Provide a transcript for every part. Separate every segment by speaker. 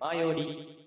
Speaker 1: 前より。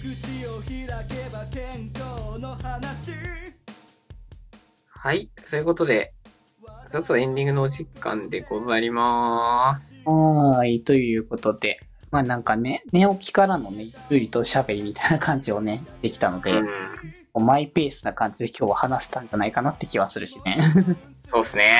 Speaker 2: 口を開けば健康の話
Speaker 3: はい。そういうことで、そろそろエンディングのお時間でございます。
Speaker 4: はーい、ということで。まあなんかね、寝起きからのね、ゆっくりと喋りみたいな感じをね、できたので、
Speaker 3: うん。
Speaker 4: マイペースな感じで今日は話せたんじゃないかなって気はするしね。
Speaker 3: そうですね。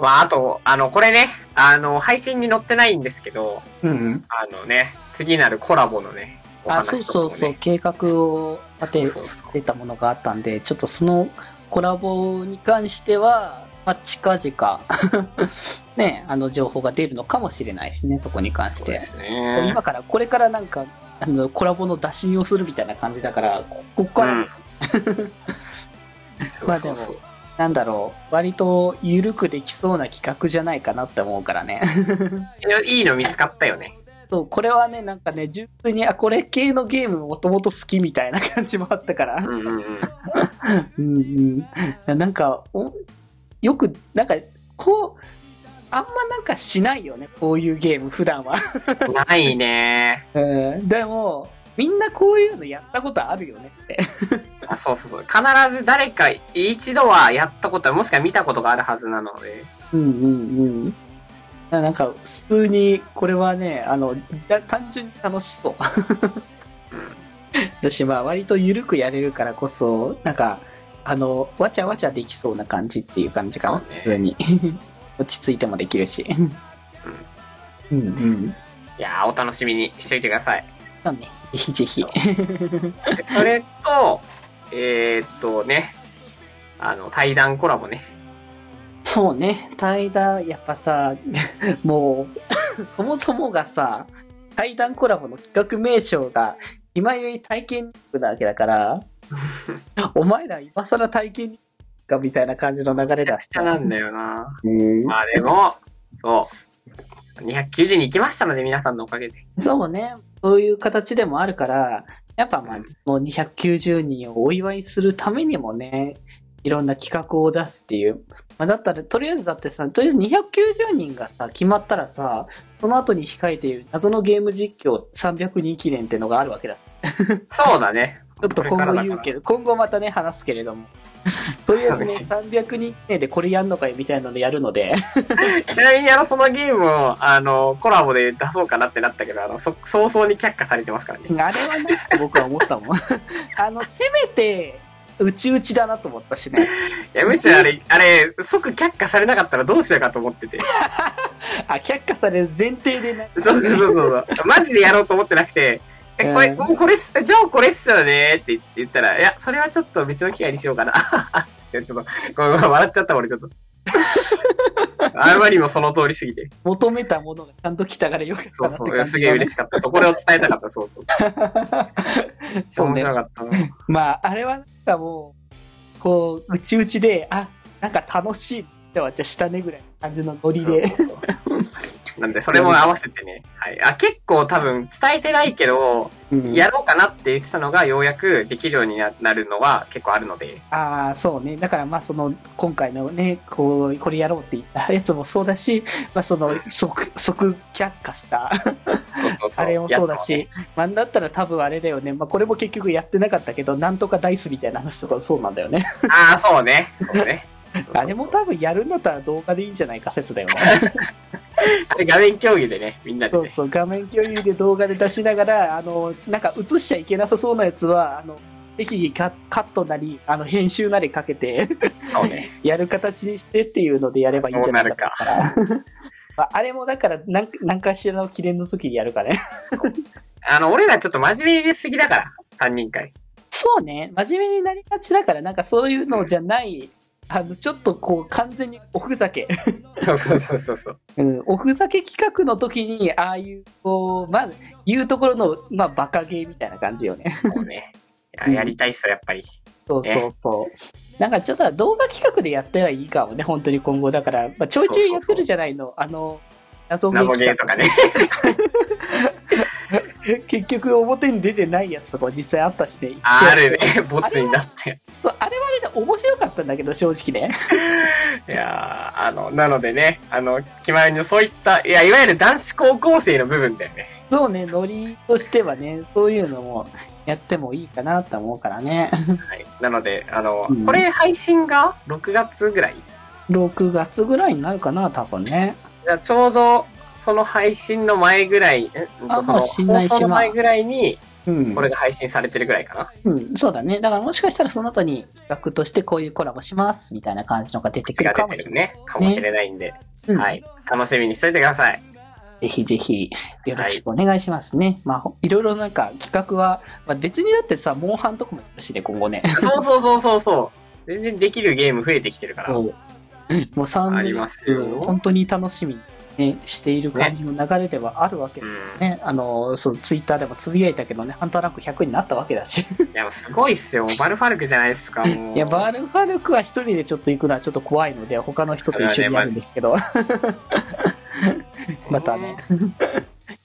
Speaker 3: まあ、あと、あの、これね、あの、配信に載ってないんですけど、
Speaker 4: うんうん。
Speaker 3: あのね、次なるコラボのね、お話とかもね。
Speaker 4: そうそう、計画を立て
Speaker 3: そうそう
Speaker 4: 出たものがあったんで、ちょっとそのコラボに関しては、まあ、近々、ね、あの情報が出るのかもしれないしね、そこに関して。
Speaker 3: ね。
Speaker 4: 今から、これからなんか、あの、コラボの打診をするみたいな感じだから、こここから、
Speaker 3: うん。
Speaker 4: まあでも
Speaker 3: そうそうそう
Speaker 4: なんだろう、割と緩くできそうな企画じゃないかなって思うからね。
Speaker 3: いやいいの見つかったよね。
Speaker 4: そう、これはね、なんかね、純粋に、あ、これ系のゲームもともと好きみたいな感じもあったから。
Speaker 3: うんうんうん。
Speaker 4: うんうん。なんか、およく、なんか、こう、あんまなんかしないよね、こういうゲーム、普段は。
Speaker 3: ないね。
Speaker 4: うん。でも、みんなこういうのやったことあるよねって。
Speaker 3: あそうそうそう。必ず誰か一度はやったこと、もしくは見たことがあるはずなので。
Speaker 4: うんうんうん。なんか、普通に、これはね、あの、だ単純に楽しそう。だし、まあ、割と緩くやれるからこそ、なんか、あの、わちゃわちゃできそうな感じっていう感じかな、
Speaker 3: ね
Speaker 4: 普通に。落ち着いてもできるし。うんうん。
Speaker 3: いやー、お楽しみにしといてください。
Speaker 4: そうね、ぜひぜひ。
Speaker 3: でそれと、えー、っとね、あの、対談コラボね。
Speaker 4: そうね、対談、やっぱさ、もう、そもそもがさ、対談コラボの企画名称が、今より体験日なわけだから、お前ら今更体験日かみたいな感じの流れだ
Speaker 3: めちゃなんだよな。
Speaker 4: うん
Speaker 3: まあでも、そう。290に行きましたので、皆さんのおかげで。
Speaker 4: そうね、そういう形でもあるから、やっぱまあ、その290人をお祝いするためにもね、いろんな企画を出すっていう。まあ、だったら、とりあえずだってさ、とりあえず290人がさ、決まったらさ、その後に控えている謎のゲーム実況300人記念ってのがあるわけだ。ち
Speaker 3: そうだね。
Speaker 4: ょっと今後言うけど、今後またね、話すけれども。とりあえずね、300人記念でこれやんのかよみたいなのやるので、
Speaker 3: ちなみにあの、そのゲームを、あの、コラボで出そうかなってなったけど、あの、そ、早々に却下されてますからね。
Speaker 4: あれはね、僕は思ったもん。あの、せめて、うちうちだなと思ったしね。
Speaker 3: いや、むしろあれ、あれ、即却下されなかったらどうしようかと思ってて。
Speaker 4: あ、却下される前提でね。
Speaker 3: そうそうそうそう。マジでやろうと思ってなくて、え、これ、
Speaker 4: うん
Speaker 3: もうこれっす、じゃあこれっすよねって言ったら、いや、それはちょっと別の機会にしようかな。つって、ちょっと、ご笑っちゃった俺ちょっと。あまりにもその通りすぎて。
Speaker 4: 求めたものがちゃんと来たからよかった
Speaker 3: そうそう。すげえ嬉しかった。そこでを伝えたかった、そうそう。
Speaker 4: そうね
Speaker 3: 面白。かったな。
Speaker 4: まあ、あれはなんかもう、こう、うちうちで、あ、なんか楽しいってわっちゃしたねぐらいの感じのノリで。
Speaker 3: そうそうそうなんで、それも合わせて。あ、結構多分伝えてないけど、
Speaker 4: うん
Speaker 3: やろうかなって言ってたのが、ようやくできるようにななるのは結構あるので。
Speaker 4: ああ、そうね。だからまあその、今回のね、こう、これやろうって言った やつもそうだし、まあその、即、即却下した、
Speaker 3: そうそうそう。
Speaker 4: あれもそうだ
Speaker 3: やつもね
Speaker 4: し、まあだったら多分あれだよね。まあこれも結局やってなかったけど、なんとかダイスみたいな話とかそうなんだよね。
Speaker 3: ああ、そうね。そうね。
Speaker 4: あれも多分やるんだったら動画でいいんじゃないか説だよね。
Speaker 3: 画面共有でね、みんなでね。
Speaker 4: そうそう、画面共有で動画で出しながら、あの、なんか映しちゃいけなさそうなやつは、あの、適宜カカットなり、あの、編集なりかけて、
Speaker 3: そうね。
Speaker 4: やる形にしてっていうのでやればいいんじゃないか
Speaker 3: ど
Speaker 4: な。まああれもだから何、何かしらの記念の時にやるかね。
Speaker 3: あの、俺らちょっと真面目ですぎだから、三人会。
Speaker 4: そうね、真面目になりがちだから、なんかそういうのじゃない、あの、ちょっとこう、完全におふざけ。
Speaker 3: そうそうそうそうそう。
Speaker 4: うん、おふざけ企画の時に、ああいう、こう、まあ、いうところの、まあ、バカゲーみたいな感じよね。
Speaker 3: そうね。いや、やりたいっすよ、やっぱり。
Speaker 4: そうそうそう。なんかちょっと動画企画でやったらいいかもね、本当に今後。だから、まあ、ちょいちょいやってるじゃないの。あの、謎
Speaker 3: 謎ゲーとかね。
Speaker 4: 結局表に出てないやつとかも実際あったしね。
Speaker 3: あるね、ボツになって。
Speaker 4: あれは あれで面白かったんだけど、正直ね。
Speaker 3: いやー、あの、なのでね、あの、決まりのそういった、いや、いわゆる男子高校生の部分だよね。
Speaker 4: そうね、ノリとしてはね、そういうのもやってもいいかなと思うからね。
Speaker 3: はい。なので、あの、
Speaker 4: うん
Speaker 3: これ配信が6月ぐらい
Speaker 4: ？6月ぐらいになるかな、多分ね。
Speaker 3: ちょうど、その配信の前ぐらい、えうん
Speaker 4: あ
Speaker 3: とその放送の前ぐらいに、
Speaker 4: うん。
Speaker 3: これが配信されてるぐらいかな。
Speaker 4: うん、そうだね。だからもしかしたらその後に企画としてこういうコラボします、みたいな感じのが出てくるかもしれない。
Speaker 3: ね。かもしれないんで、
Speaker 4: うん
Speaker 3: はい。楽しみにしといてください。
Speaker 4: ぜひぜひ、よろしくお願いしますね。まあ、ほいろいろなんか企画は、まあ、別にだってさ、モンハンとかもやるしね、今後ね。
Speaker 3: そうそうそうそうそう。全然できるゲーム増えてきてるから。
Speaker 4: もう3
Speaker 3: ありますよ
Speaker 4: 本当に楽しみに、ね、している感じの流れではあるわけで
Speaker 3: うん。
Speaker 4: ね。あの、そう、ツイッターでもつぶやいたけどね、ハンターランク100になったわけだし。
Speaker 3: いや、すごいっすよ。バルファルクじゃないですか、もう。
Speaker 4: いや、バルファルクは一人でちょっと行くのはちょっと怖いので、他の人と一緒にやるんですけど。またね。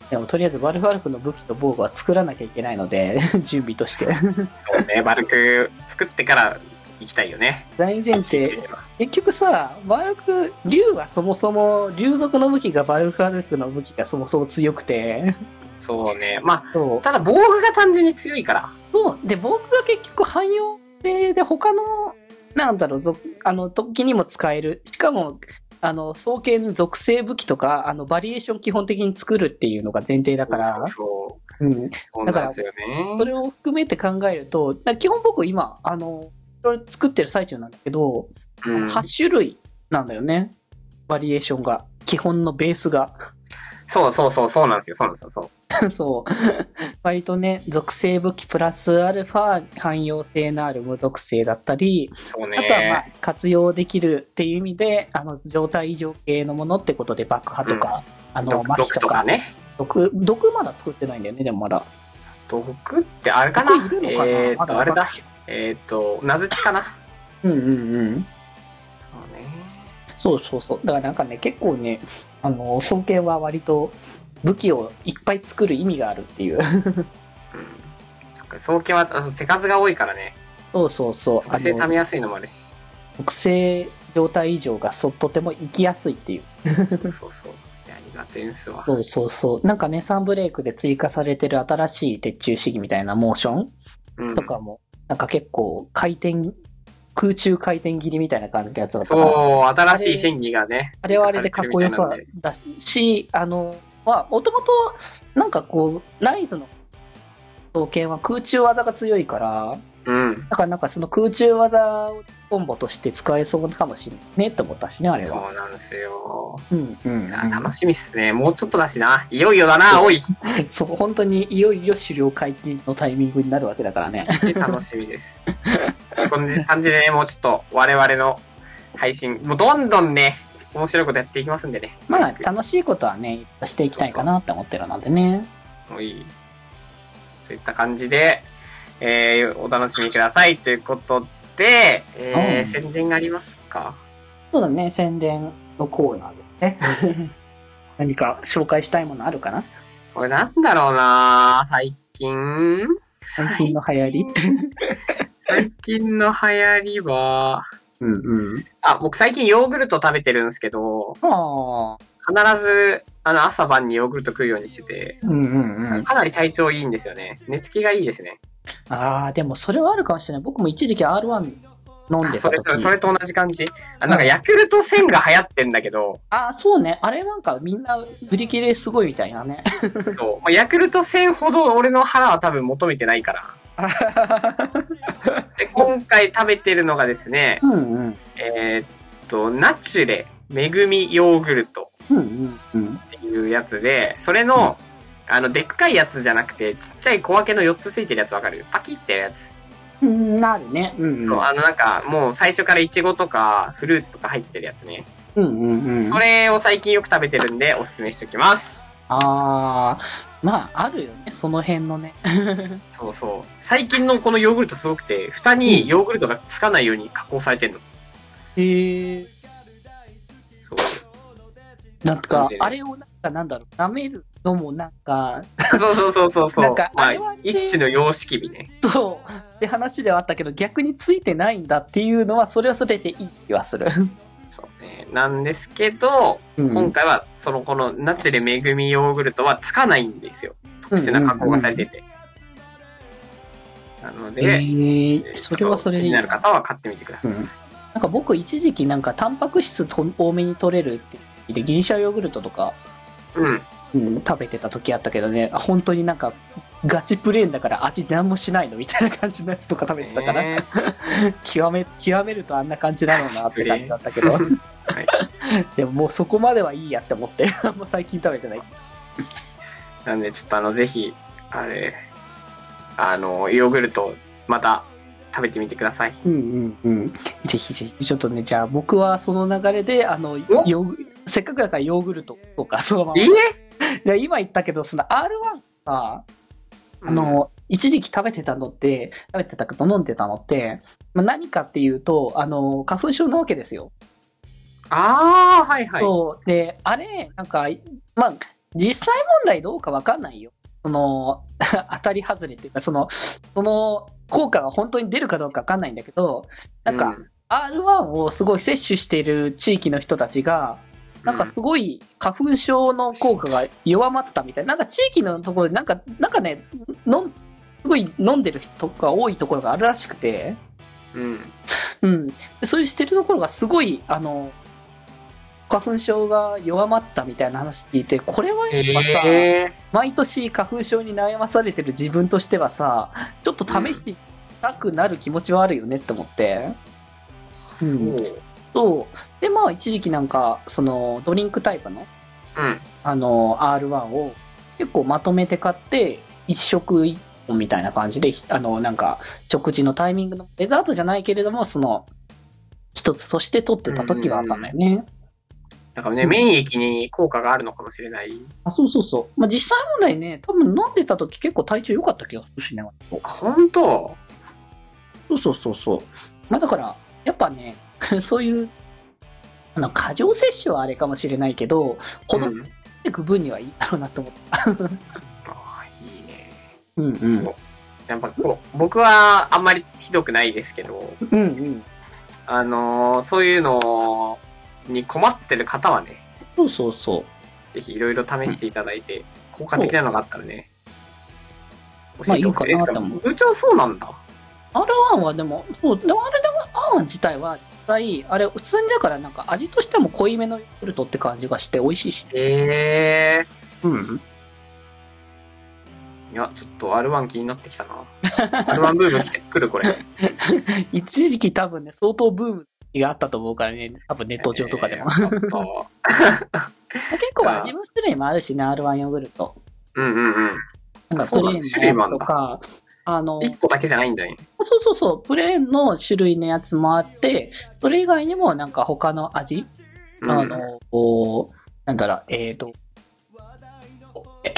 Speaker 4: でもとりあえずバルファルクの武器と防具は作らなきゃいけないので、準備として。
Speaker 3: そうね、バルク作ってから行きたいよね。
Speaker 4: 大前提、結局さ、バルク、竜はそもそも、竜族の武器がバルファルクの武器がそもそも強くて、
Speaker 3: そうね。ま
Speaker 4: そう
Speaker 3: あ、。ただ防具が単純に強いから。
Speaker 4: そう。で、僕が結局汎用性で他の、なんだろう、ぞあの、時にも使える。しかも、あの、双剣属性武器とか、あの、バリエーション基本的に作るっていうのが前提だから、
Speaker 3: そうそう
Speaker 4: うん。
Speaker 3: そう。なんですよね。
Speaker 4: それを含めて考えると、基本僕今、あの、いろいろ作ってる最中なんだけど、
Speaker 3: うん
Speaker 4: 8種類なんだよね。バリエーションが。基本のベースが。
Speaker 3: そうそうそう、そうなんですよ。そうなんですよ。そう。
Speaker 4: そう。割とね、属性武器プラスアルファ汎用性のある無属性だったり、
Speaker 3: そう
Speaker 4: あとはまあ
Speaker 3: ね。
Speaker 4: 活用できるっていう意味で、あの、状態異常系のものってことで爆破とか、あの、
Speaker 3: 毒
Speaker 4: 麻痺とか、
Speaker 3: ね。
Speaker 4: 毒、毒まだ作ってないんだよね、でもまだ。
Speaker 3: 毒ってあれかな？えーっと、あれだ。えーっと、名槌かな？そ
Speaker 4: うんうんうん。そうそうそう。だからなんかね、結構ね、あの、双剣は割と武器をいっぱい作る意味があるっていう。
Speaker 3: うん。そっか、双剣はあそう手数が多いからね。
Speaker 4: そうそうそう。あ
Speaker 3: 属性貯
Speaker 4: の、
Speaker 3: めやすいのもあるし。
Speaker 4: 特性状態異常がそとても生きやすいっていう。
Speaker 3: そうそうそう。いや、苦手んすわ。
Speaker 4: そうそうそう。なんかね、サンブレイクで追加されてる新しい鉄柱主義みたいなモーション
Speaker 3: うん
Speaker 4: とかも、なんか結構回転、空中回転切りみたいな感じのやつだった
Speaker 3: そう、新しい戦技がね。
Speaker 4: あれはあれでかっこよさだし、あの、まあ、もともと、なんかこう、ライズの刀剣は空中技が強いから、
Speaker 3: うん。
Speaker 4: だからなんかその空中技をコンボとして使えそうかもしれないねって思ったしね、あれは。
Speaker 3: そうなんですよ。
Speaker 4: うん、うん、
Speaker 3: 楽しみっすね。もうちょっとだしな。いよいよだな、おい。
Speaker 4: そう、本当にいよいよ狩猟解禁のタイミングになるわけだからね。
Speaker 3: 楽しみです。こんな感じでね、もうちょっと我々の配信、もうどんどんね、面白いことやっていきますんでね。
Speaker 4: まあ、
Speaker 3: 楽し
Speaker 4: いことはね、していきたいかなって思ってるのでね。
Speaker 3: もういい。そういった感じで、えー、お楽しみくださいということで、えー
Speaker 4: うん
Speaker 3: 宣伝がありますか？
Speaker 4: そうだね、宣伝のコーナーですね。何か紹介したいものあるかな？
Speaker 3: これなんだろうな最近
Speaker 4: 最近の流行り
Speaker 3: 最近の流行りは、
Speaker 4: うんうん。
Speaker 3: あ、僕最近ヨーグルト食べてるんですけど、
Speaker 4: ああ。
Speaker 3: 必ず、あの、朝晩にヨーグルト食うようにしてて、
Speaker 4: うんうんうん。
Speaker 3: かなり体調いいんですよね。寝つきがいいですね。
Speaker 4: ああ、でもそれはあるかもしれない。僕も一時期 R1 飲んでた時
Speaker 3: あそれそれ、それと同じ感じ？あ、なんかヤクルト1000が流行ってんだけど、
Speaker 4: ああ、そうね。あれなんかみんな売り切れすごいみたいなね。
Speaker 3: そうまあヤクルト1000ほど俺の腹は多分求めてないから。で、今回食べてるのがですね、
Speaker 4: うんうん。
Speaker 3: えーっと、ナチュレ、めぐみヨーグルト
Speaker 4: うんうんうん。
Speaker 3: っていうやつで、それの、あの、でっかいやつじゃなくて、ちっちゃい小分けの4つついてるやつわかる？パキってやつ。
Speaker 4: うん、なるね。うんうん。
Speaker 3: あの、なんか、もう最初からイチゴとか、フルーツとか入ってるやつね。
Speaker 4: うんうんうん。
Speaker 3: それを最近よく食べてるんで、おすすめしておきます。
Speaker 4: あー、まあ、あるよね、その辺のね。
Speaker 3: そうそう。最近のこのヨーグルトすごくて、蓋にヨーグルトがつかないように加工されてんの。
Speaker 4: へえ。
Speaker 3: そう。
Speaker 4: なんかあれをなんかなんだろう、舐めるのもなんか、
Speaker 3: そうそうそうそうそう。
Speaker 4: なんか
Speaker 3: まあ
Speaker 4: あれはね、
Speaker 3: 一種の様式美ね。
Speaker 4: そう、って話ではあったけど、逆についてないんだっていうのは、それはそれでいい気はする。
Speaker 3: そうね。なんですけど、
Speaker 4: うん
Speaker 3: 今回は、その、このナチュレ恵みヨーグルトはつかないんですよ。特殊な加工がされてて。なの
Speaker 4: え
Speaker 3: で、
Speaker 4: ー、それはそれでいい
Speaker 3: 気になる方は買ってみてください。
Speaker 4: うんなんか僕一時期なんかタンパク質と多めに取れるって言ってギリシャヨーグルトとか、
Speaker 3: うん。
Speaker 4: うん、食べてた時あったけどね、あ本当になんかガチプレーンだから味何もしないのみたいな感じのやつとか食べてたから、
Speaker 3: ね
Speaker 4: 極め、極めるとあんな感じだろうなって感じだったけど、
Speaker 3: はい。
Speaker 4: でももうそこまではいいやって思って、あんま最近食べてない。
Speaker 3: なんで、ちょっとあの、ぜひ、あれ、あの、ヨーグルト、また食べてみてください。
Speaker 4: うんうんうん。ぜひぜひ、ちょっとね、じゃあ僕はその流れで、あの、
Speaker 3: お？
Speaker 4: ヨーグせっかくだからヨーグルトとか、そのまま。
Speaker 3: いいね
Speaker 4: で今言ったけど、その R1 さ、あの、一時期食べてたのって、食べてたけど飲んでたのって、まあ、何かっていうと、あの、花粉症なわけですよ。
Speaker 3: ああ、はいはい。
Speaker 4: そう。で、あれ、なんか、まあ、実際問題どうかわかんないよ。その、当たり外れっていうか、その、その、効果が本当に出るかどうかわかんないんだけど、なんか、
Speaker 3: う
Speaker 4: R1 をすごい摂取している地域の人たちが、なんかすごい花粉症の効果が弱まったみたいな、なんか地域のところで、なんか、なんかね、のんすごい飲んでる人が多いところがあるらしくて、
Speaker 3: うん。
Speaker 4: うん。でそういうしてるところがすごい、あの、花粉症が弱まったみたいな話聞いて、これはやっぱさ。毎年花粉症に悩まされてる自分としてはさ、ちょっと試してみたくなる気持ちはあるよねって思って。うん。
Speaker 3: そう
Speaker 4: そう。で、まあ、一時期なんか、その、ドリンクタイプの、
Speaker 3: うん。
Speaker 4: あの、R1 を結構まとめて買って、一食一本みたいな感じで、あの、なんか、食事のタイミングの、デザートじゃないけれども、その、一つとして取ってた時はあったんだよね。
Speaker 3: だからね、免疫に効果があるのかもしれない。
Speaker 4: あ、そうそうそう。まあ、実際問題ね、多分飲んでた時結構体調良かった気がするしね。
Speaker 3: あ本当？
Speaker 4: そうそうそうそう。まあ、だから、やっぱね、そういう、あの、過剰摂取はあれかもしれないけど、ほど
Speaker 3: うん
Speaker 4: っていく分にはいいだろうなと思った。
Speaker 3: あーいいね。
Speaker 4: うんうん。
Speaker 3: やっぱこう、僕はあんまりひどくないですけど、
Speaker 4: うんうん。
Speaker 3: あのーそういうのに困ってる方はね、
Speaker 4: そうそうそう。
Speaker 3: ぜひいろいろ試していただいて、効果的なのがあったらね、
Speaker 4: まあ
Speaker 3: 教えてほしい
Speaker 4: いいかなと思う
Speaker 3: 部長そうなんだ。
Speaker 4: R1 はでも、そう、でもあれでも R1 自体は、実際、あれ、普通にだからなんか味としても濃いめのヨーグルトって感じがして美味しいし。
Speaker 3: へえ
Speaker 4: うん。
Speaker 3: ー。いや、ちょっと R1 気になってきたな。R1 ブーム来てくる、これ。
Speaker 4: 一時期多分ね、相当ブームがあったと思うからね、多分ネット上とかでも。
Speaker 3: えー
Speaker 4: 結構味の種類もあるしね、R1 ヨーグルト。
Speaker 3: うんうんうん。
Speaker 4: なんかプレーンのやつとか、あの、
Speaker 3: 一個だけじゃないんだね。
Speaker 4: そうそうそう、プレーンの種類のやつもあって、それ以外にもなんか他の味、
Speaker 3: うん、
Speaker 4: あの、こう、なんだろう、えっ、と、え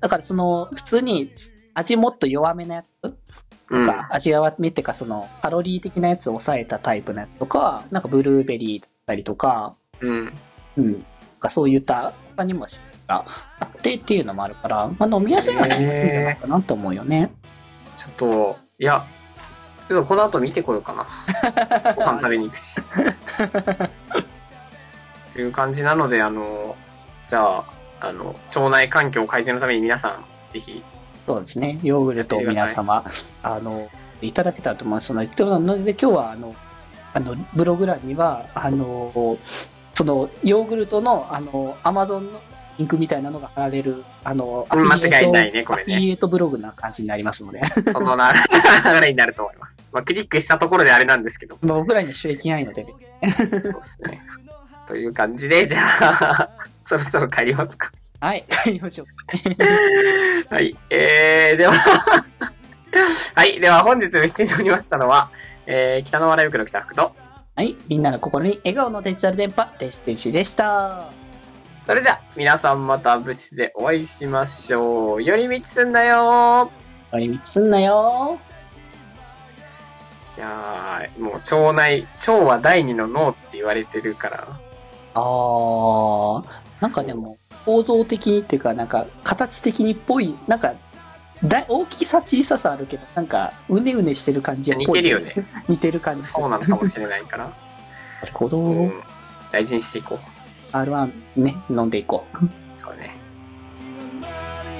Speaker 4: だからその、普通に味もっと弱めなやつ
Speaker 3: うん
Speaker 4: とか、味弱めっていうか、その、カロリー的なやつを抑えたタイプのやつとか、なんかブルーベリーだったりとか、
Speaker 3: うん。
Speaker 4: うん、そういった他にもがあってっていうのもあるから、まあ飲みやすいのはいいんじゃないかなと思うよね。
Speaker 3: ちょっと、いや、ちょっとこの後見てこようかな。ご飯食べに行くし。という感じなので、あの、じゃあ、あの、腸内環境改善のために皆さん、ぜひ、
Speaker 4: そうですね。ヨーグルトを皆様、あの、いただけたらと思いますので、というので今日は、あの、あの、ブログ欄には、あの、その、ヨーグルトの、あの、アマゾンのリンクみたいなのが貼られる、あの、
Speaker 3: うん
Speaker 4: アフィリエイト
Speaker 3: 間違いないねこれね
Speaker 4: アフィリエイトブログな感じになりますので、
Speaker 3: そのな流れになると思います。まあ、クリックしたところであれなんですけど。
Speaker 4: まあ僕らには収益ないので、
Speaker 3: そうですね。という感じで、じゃあ、そろそろ帰りますか。
Speaker 4: はい、帰りましょう。
Speaker 3: はい。えー、では、はい。では、本日見せておりましたのは、えー、北の笑い袋北福と、
Speaker 4: はい、みんなの心に笑顔のデジタル電波、デジデジでした。
Speaker 3: それでは、皆さんまた物資でお会いしましょう。寄り道すんなよ
Speaker 4: 寄り道すんなよ
Speaker 3: いやー、もう腸内、腸は第二の脳って言われてるから。
Speaker 4: あー、なんかでも、構造的にっていうか、なんか、形的にっぽい、なんか、だ大きさ小ささあるけど、なんか、うねうねしてる感じっぽい
Speaker 3: 似てるよね。
Speaker 4: 似てる感じ
Speaker 3: そうなのかもしれないから。
Speaker 4: なるほど。
Speaker 3: うん、大事にしていこう。
Speaker 4: R1 ね、飲んでいこう。
Speaker 3: そうね。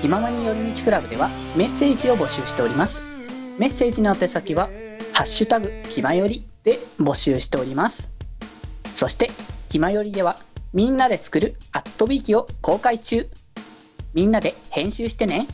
Speaker 4: 気ままに寄り道クラブではメッセージを募集しております。メッセージの宛先は、ハッシュタグ、気まよりで募集しております。そして、気まよりでは、みんなで作るアットビーキを公開中。みんなで編集してね。